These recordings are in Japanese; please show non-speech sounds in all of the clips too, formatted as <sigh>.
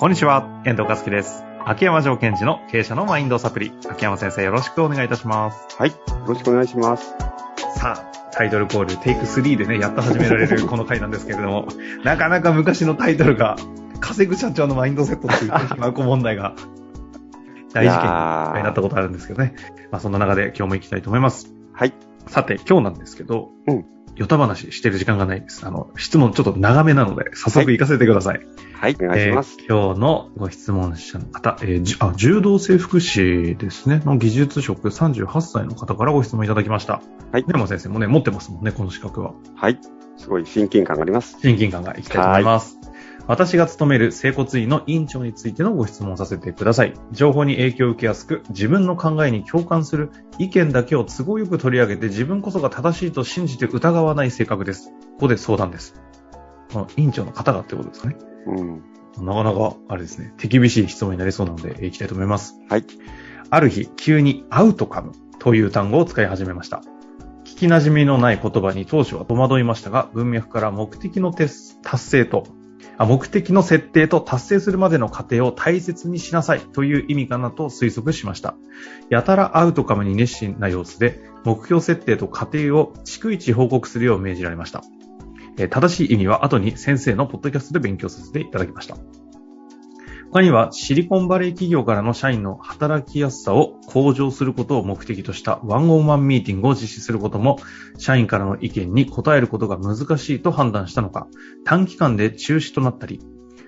こんにちは、遠藤和樹です。秋山城賢治の経営者のマインドサプリ。秋山先生よろしくお願いいたします。はい。よろしくお願いします。さあ、タイトルコール、テイク3でね、やっと始められる <laughs> この回なんですけれども、なかなか昔のタイトルが、稼ぐ社長のマインドセットって言ってしまう問題が、大事件になったことあるんですけどね。まあそんな中で今日も行きたいと思います。はい。さて、今日なんですけど、うん。ヨタ話してる時間がないです。あの、質問ちょっと長めなので、早速行かせてください。はい。お願いします。えー今日のご質問者の方、えーじあ柔道整復師ですね、の技術職38歳の方からご質問いただきました。はいでも先生もね、持ってますもんね、この資格は。はい。すごい親近感があります。親近感がいきたいと思います。私が勤める整骨院の院長についてのご質問をさせてください。情報に影響を受けやすく、自分の考えに共感する意見だけを都合よく取り上げて自分こそが正しいと信じて疑わない性格です。ここで相談です。この院長の方がってことですかね。うん。なかなか、あれですね、手厳しい質問になりそうなので、えーいきたいと思います。はい。ある日、急にアウトカムという単語を使い始めました。聞き馴染みのない言葉に当初は戸惑いましたが、文脈から目的の達達成と、あ目的の設定と達成するまでの過程を大切にしなさいという意味かなと推測しました。やたらアウトカムに熱心な様子で、目標設定と過程を逐一報告するよう命じられました。正しい意味は後に先生のポッドキャストで勉強させていただきました。他にはシリコンバレー企業からの社員の働きやすさを向上することを目的としたワンオンワンミーティングを実施することも社員からの意見に応えることが難しいと判断したのか短期間で中止となったり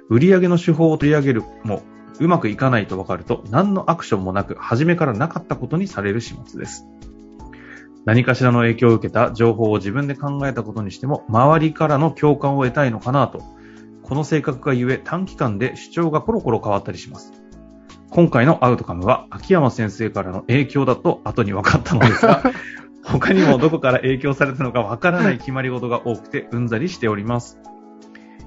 売上の手法を取り上げるもうまくいかないと分かると何のアクションもなく初めからなかったことにされる始末です。何かしらの影響を受けた情報を自分で考えたことにしても周りからの共感を得たいのかなとこの性格がゆえ短期間で主張がコロコロ変わったりします。今回のアウトカムは秋山先生からの影響だと後に分かったのですが、<laughs> 他にもどこから影響されたのか分からない決まり事が多くてうんざりしております。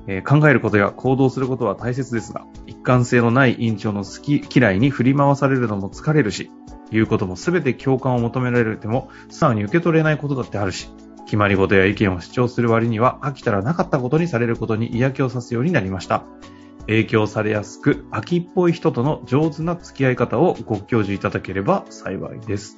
えー考えることや行動することは大切ですが、一貫性のない院長の好き嫌いに振り回されるのも疲れるし、言うことも全て共感を求められても素直に受け取れないことだってあるし、決まり事や意見を主張する割には飽きたらなかったことにされることに嫌気をさすようになりました。影響されやすく飽きっぽい人との上手な付き合い方をご教授いただければ幸いです。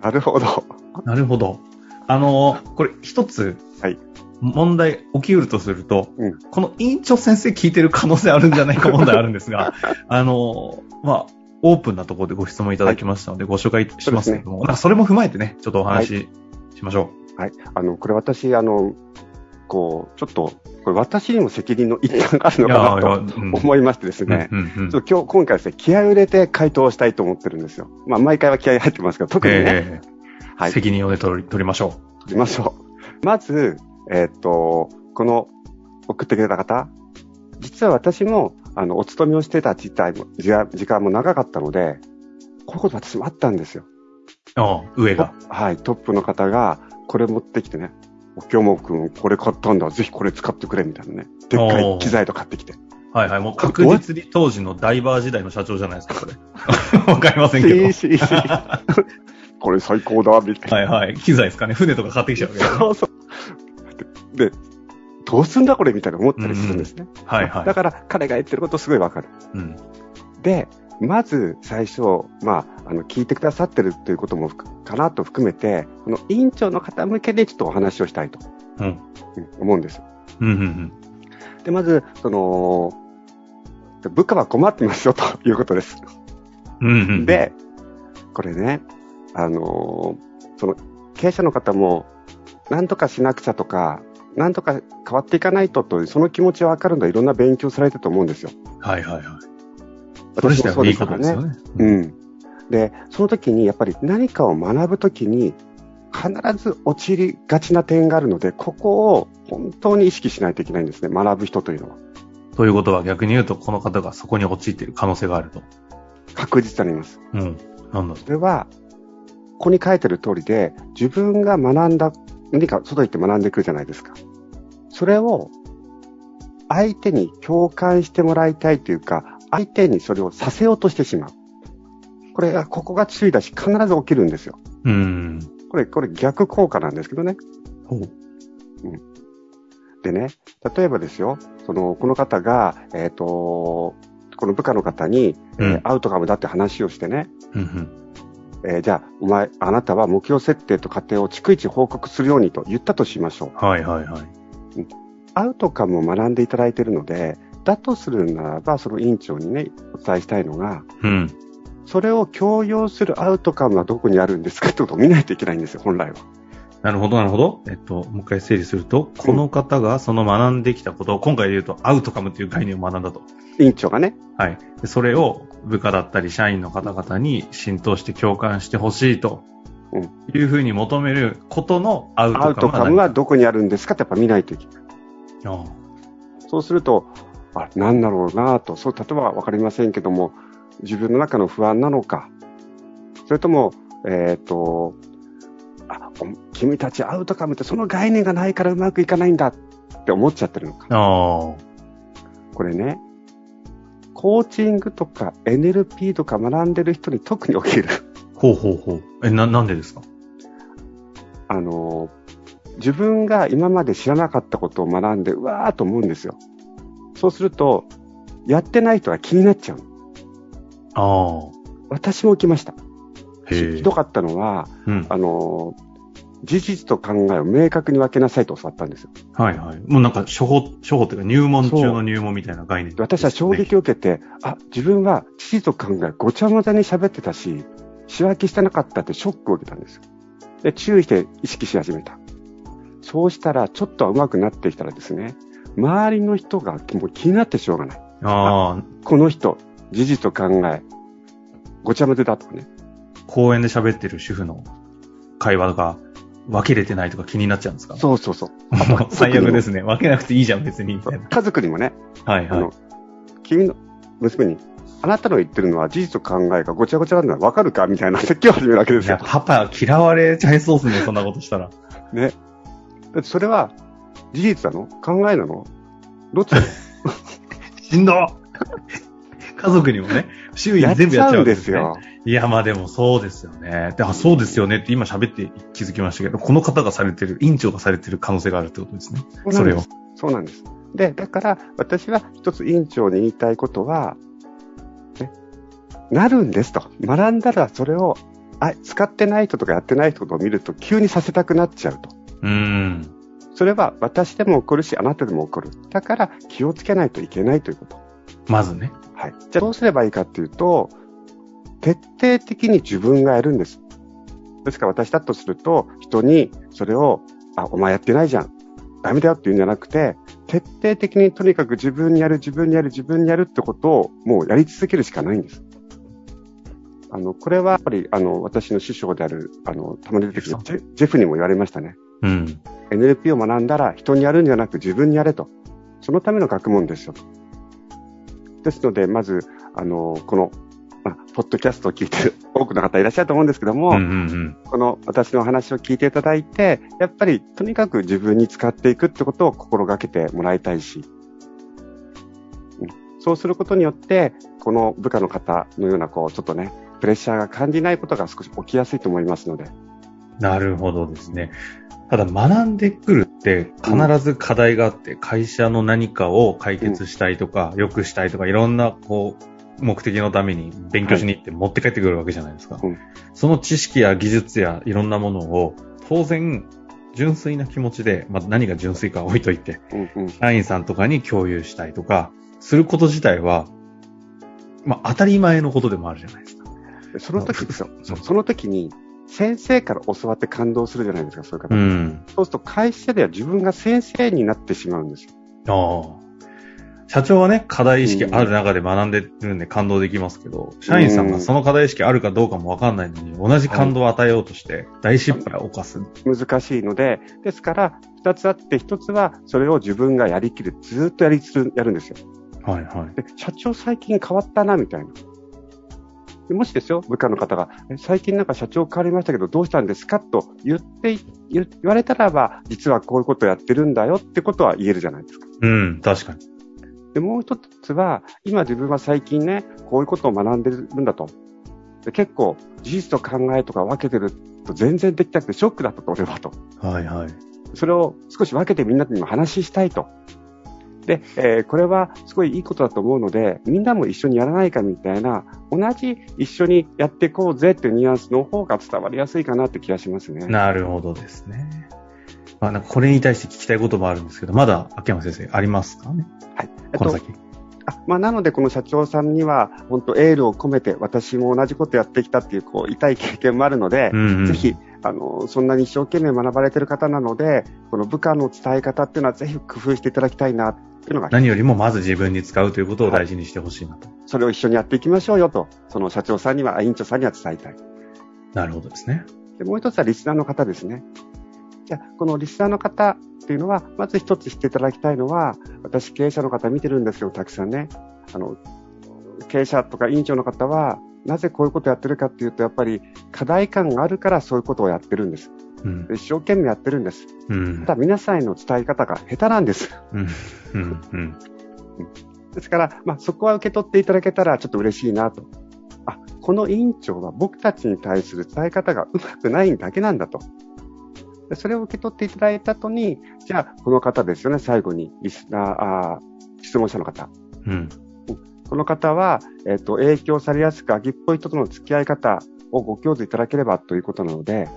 なるほど。なるほど。あのーこれ一つ、はい問題起きうるとすると、うんこの院長先生聞いてる可能性あるんじゃないか問題あるんですが、<laughs> あのーまあ、オープンなところでご質問いただきましたので、ご紹介しますけども、まあそれも踏まえてね、ちょっとお話ししましょはい。あの、これ私、あの、こう、ちょっと、これ私にも責任の一端があるう。のかなとうん思いましてですね。今日、今回ですね、気合を入れて回答をしたいと思ってるんですよ。まあ、毎回は気合入ってますけど、特にね、ええはい。責任を、ね、取り取りましょ取りましょう。まず、えーっと、この送ってくれた方、実は私も、あの、お勤めをしてた時代も、時間も長かったので、こういうこと私もあったんですよ。上が。はい、トップの方が、これ持ってきてね、お京もくん、これ買ったんだ、ぜひこれ使ってくれ、みたいなね。でっかい機材と買ってきて。はいはい。もう確実に当時のダイバー時代の社長じゃないですか、これ。<laughs> わかりませんけど。<laughs> いいしいいし <laughs> これ最高だ、みたいな。はいはい。機材ですかね。船とか買ってきちゃうわけそうそう。で、どうすんだこれみたいな思ったりするんですね。はいはい。だから彼が言ってることすごいわかる。うん。で、まず最初、まあ、あの、聞いてくださってるということもかなと含めて、この委員長の方向けでちょっとお話をしたいと、うん。うん思うんです。うん。うん。で、まず、その、部下は困ってますよということです。うん。うん。で、これね、あのーその、経営者の方も、なんとかしなくちゃとか、なんとか変わっていかないととその気持ちはわかるのはいろんな勉強されてると思うんですよ。はいはいはい。それ自体はいいことですよね。うん。で、その時にやっぱり何かを学ぶ時に必ず陥りがちな点があるので、ここを本当に意識しないといけないんですね。学ぶ人というのは。ということは逆に言うと、この方がそこに陥っている可能性があると。確実になります。うん。なんだそれは、ここに書いてる通りで、自分が学んだ、何か外行って学んでくるじゃないですか。それを、相手に共感してもらいたいというか、相手にそれをさせようとしてしまう。これが、ここが注意だし、必ず起きるんですよ。うん。これ、これ逆効果なんですけどね。ほう。でね、例えばですよ、その、この方が、えっ、と、この部下の方に、えーうんアウトカムだって話をしてね、うんうん。えーじゃあ、お前、あなたは目標設定と過程を逐一報告するようにと言ったとしましょう。はいはいはい。アウトカムを学んでいただいているので、だとするならば、その委員長にね、お伝えしたいのが、うん。それを強要するアウトカムはどこにあるんですかってことを見ないといけないんですよ、本来は。なるほど、なるほど。えっと、もう一回整理すると、この方がその学んできたことを、今回で言うとアウトカムという概念を学んだと。委員長がね、はい。でそれを部下だったり社員の方々に浸透して共感してほしいと。うんいうふうに求めることのアウトカムアウトカムはどこにあるんですかってやっぱ見ないといけない。あそうすると、あ、なんだろうなと、そう、例えばわかりませんけども、自分の中の不安なのか、それとも、えっ、と、あ、お君たちアウトカムってその概念がないからうまくいかないんだって思っちゃってるのか。あ。これね、コーチングとか NLP とか学んでる人に特に起きる。ほうほうほう。え、な、なんでですか？あの、自分が今まで知らなかったことを学んで、うわーっと思うんですよ。そうすると、やってない人が気になっちゃう。ああ。私も起きました。ひどかったのは、うん。あの、事実と考えを明確に分けなさいと教わったんですよ。はいはい。もうなんか、処方、処方っていうか入門中の入門みたいな概念、で私は衝撃を受けて、あ、自分は事実と考えごちゃ混ぜに喋ってたし、仕分けしてなかったってショックを受けたんですよ。で、注意して意識し始めた。そうしたら、ちょっとは上手くなってきたらですね、周りの人がもう気になってしょうがない。ああ、この人、事実と考え、ごちゃ混ぜだとかね。公園で喋ってる主婦の会話が分けれてないとか気になっちゃうんですか？そうそうそう。<laughs> 最悪ですね。分けなくていいじゃん、別に。みたいな。家族にもね、はいはいあの。、君の娘に、あなたの言ってるのは事実と考えがごちゃごちゃなんだわかるかみたいな説教を始めるわけでいや、すよ。パパ嫌われちゃいそうですね、そんなことしたら。ね。だってそれは事実なの？考えなの？どっちなの？<laughs> しんど家族にもね、周囲に全部やっちゃうんですよ。よ。いや、まあでもそうですよね。であそうですよねって今喋って気づきましたけど、この方がされてる、院長がされてる可能性があるってことですね。それを。そうなんです。で、だから私は一つ委員長に言いたいことは、ね、なるんですと。学んだらそれを、あ、使ってない人とかやってない人を見ると急にさせたくなっちゃうと。うーん。それは私でも起こるし、あなたでも起こる。だから気をつけないといけないということ。まずね。はい。じゃあどうすればいいかっていうと、徹底的に自分がやるんです。ですから私だとすると、人にそれを、あ、お前やってないじゃん。ダメだよって言うんじゃなくて、徹底的にとにかく自分にやる、自分にやる、自分にやるってことをもうやり続けるしかないんです。あの、これはやっぱり、あの、私の師匠である、あの、たまに出てくるジェジェフにも言われましたね。うん。NLP を学んだら人にやるんじゃなく自分にやれと。そのための学問ですよと。ですので、まず、あの、この、まあ、ポッドキャストを聞いてる <laughs> 多くの方いらっしゃると思うんですけども、うんうんうん。この私のお話を聞いていただいて、やっぱりとにかく自分に使っていくってことを心がけてもらいたいし、うんそうすることによって、この部下の方のような、こう、ちょっとね、プレッシャーが感じないことが少し起きやすいと思いますので、なるほどですね。ただ学んでくるって必ず課題があって、会社の何かを解決したいとか、良くしたいとか、いろんなこう、目的のために勉強しに行って持って帰ってくるわけじゃないですか。うんその知識や技術やいろんなものを当然純粋な気持ちで、まあ、何が純粋かは置いといて、社員さんとかに共有したいとか、すること自体は、まあ当たり前のことでもあるじゃないですか。その時その時に、先生から教わって感動するじゃないですか、そういう方。うん。そうすると会社では自分が先生になってしまうんですよ。ああ。社長はね、課題意識ある中で学んでるんで感動できますけど、社員さんがその課題意識あるかどうかもわかんないのに、同じ感動を与えようとして、大失敗を犯す。難しいので、ですから、二つあって、一つはそれを自分がやりきる。ずーっとやりつつ、やるんですよ。はいはい。で、社長最近変わったな、みたいな。でもしですよ、部下の方が、え最近なんか社長変わりましたけど、どうしたんですかと言って、言言われたらば、実はこういうことやってるんだよってことは言えるじゃないですか。うん、確かに。で、もう一つは、今自分は最近ね、こういうことを学んでるんだと。で結構、事実と考えとか分けてると全然できなくてショックだったと、俺はと。はいはい。それを少し分けてみんなにも話したいと。で、えー、これはすごいいいことだと思うので、みんなも一緒にやらないかみたいな、同じ一緒にやっていこうぜっていうニュアンスの方が伝わりやすいかなって気がしますね。なるほどですね。まあ、なんかこれに対して聞きたいこともあるんですけど、まだ秋山先生ありますかね？はい。この先。あまあ、なので、この社長さんには、本当エールを込めて、私も同じことやってきたっていう、こう、痛い経験もあるので、うんうん、ぜひ、あの、そんなに一生懸命学ばれてる方なので、この部下の伝え方っていうのは、ぜひ工夫していただきたいな、っていうのが。何よりも、まず自分に使うということを大事にしてほしいなと、はい、それを一緒にやっていきましょうよと、その社長さんには、委員長さんには伝えたい。なるほどですね。で、もう一つはリスナーの方ですね。じゃあ、このリスナーの方っていうのは、まず一つ知っていただきたいのは、私経営者の方見てるんですけど、たくさんね。あの、経営者とか委員長の方は、なぜこういうことをやってるかっていうと、やっぱり課題感があるからそういうことをやってるんです。うん、一生懸命やってるんです。うん、ただ皆さんへの伝え方が下手なんです。うんうんうん、ですから、まあ、そこは受け取っていただけたらちょっと嬉しいなと。あ、この委員長は僕たちに対する伝え方がうまくないだけなんだと。それを受け取っていただいた後に、じゃあ、この方ですよね、最後に、リスナー、あ質問者の方。うん。この方は、えっ、ー、と、影響されやすく、秋っぽい人との付き合い方をご教授いただければということなので、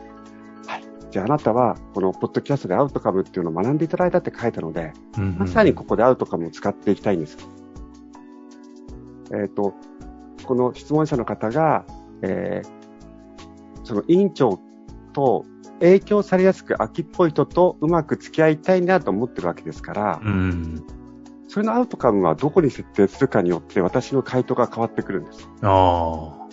はい。じゃあ、あなたは、このポッドキャストでアウトカムっていうのを学んでいただいたって書いたので、うんうん、まさにここでアウトカムを使っていきたいんです。えっ、ー、と、この質問者の方が、えー、その委員長と影響されやすく秋っぽい人とうまく付き合いたいなと思ってるわけですから、うん、それのアウトカムはどこに設定するかによって私の回答が変わってくるんです。ああ。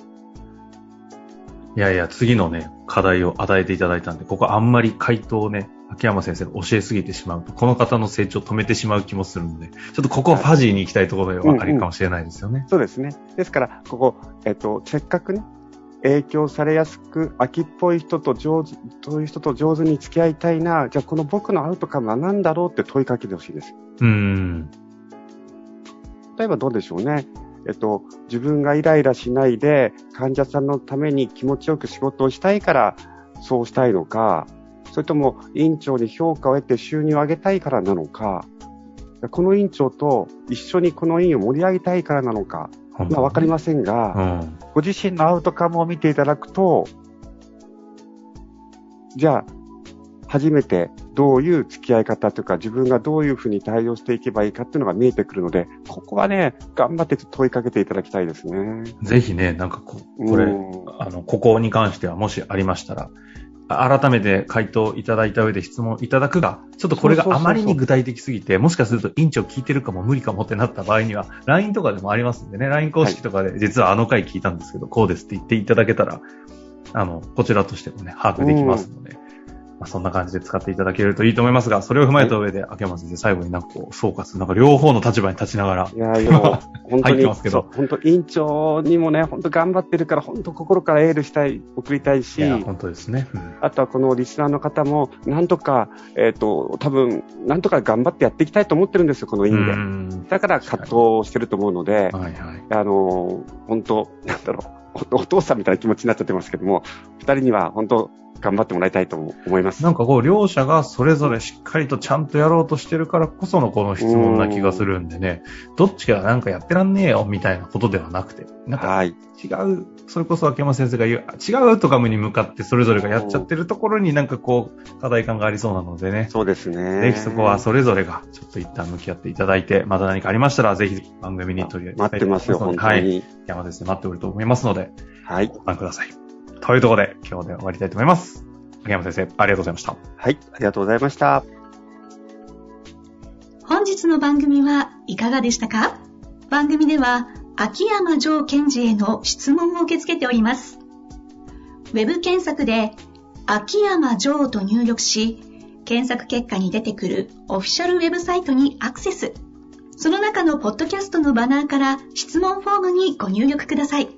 いやいや、次のね、課題を与えていただいたんで、ここあんまり回答をね、秋山先生が教えすぎてしまうと、この方の成長を止めてしまう気もするので、ちょっとここはファジーに行きたいところではありかもしれないですよね。うんうん、そうですね。ですから、ここ、えっと、せっかくね、影響されやすく、秋っぽい人と上手、そういう人と上手に付き合いたいな、じゃあこの僕のアウトカムは何だろうって問いかけてほしいです。うん。例えばどうでしょうね。えっと、自分がイライラしないで患者さんのために気持ちよく仕事をしたいからそうしたいのか、それとも院長に評価を得て収入を上げたいからなのか、この院長と一緒にこの院を盛り上げたいからなのか、まあわかりませんが、うん、ご自身のアウトカムを見ていただくと、じゃあ、初めてどういう付き合い方というか、自分がどういうふうに対応していけばいいかっていうのが見えてくるので、ここはね、頑張って問いかけていただきたいですね。ぜひね、なんかここれ、あの、ここに関してはもしありましたら、改めて回答いただいた上で質問いただくが、ちょっとこれがあまりに具体的すぎて、もしかすると院長聞いてるかも無理かもってなった場合には、LINE とかでもありますんでね、LINE 公式とかで、実はあの回聞いたんですけど、こうですって言っていただけたら、あの、こちらとしてもね、把握できますので、まあ、そんな感じで使っていただけるといいと思いますが、それを踏まえた上で、秋山先生、最後になんかこう、総括、なんか両方の立場に立ちながら、いや、いや、本当に、ますけど。本当、委員長にもね、本当頑張ってるから、本当心からエールしたい、送りたいし、いや、本当ですね。うん、あとはこのリスナーの方も、なんとか、えっ、ー、と、多分、なんとか頑張ってやっていきたいと思ってるんですよ、この委員で。だから葛藤してると思うので、はいはい、あの、本当、なんだろう、お父さんみたいな気持ちになっちゃってますけども、二人には本当、頑張ってもらいたいと思います。なんかこう、両者がそれぞれしっかりとちゃんとやろうとしてるからこそのこの質問な気がするんでね、どっちがなんかやってらんねえよみたいなことではなくて、なんか違う、それこそ秋山先生が言う、違うとかむに向かってそれぞれがやっちゃってるところになんかこう、課題感がありそうなのでね。そうですね。ぜひそこはそれぞれがちょっと一旦向き合っていただいて、また何かありましたらぜひ番組に取り上げて待ってますよ、本当に。はい。山ですね、待っておると思いますので、はい。ご覧ください。というところで今日で終わりたいと思います。秋山先生、ありがとうございました。はい、ありがとうございました。本日の番組はいかがでしたか？番組では、秋山城賢治への質問を受け付けております。ウェブ検索で、秋山城と入力し、検索結果に出てくるオフィシャルウェブサイトにアクセス。その中のポッドキャストのバナーから質問フォームにご入力ください。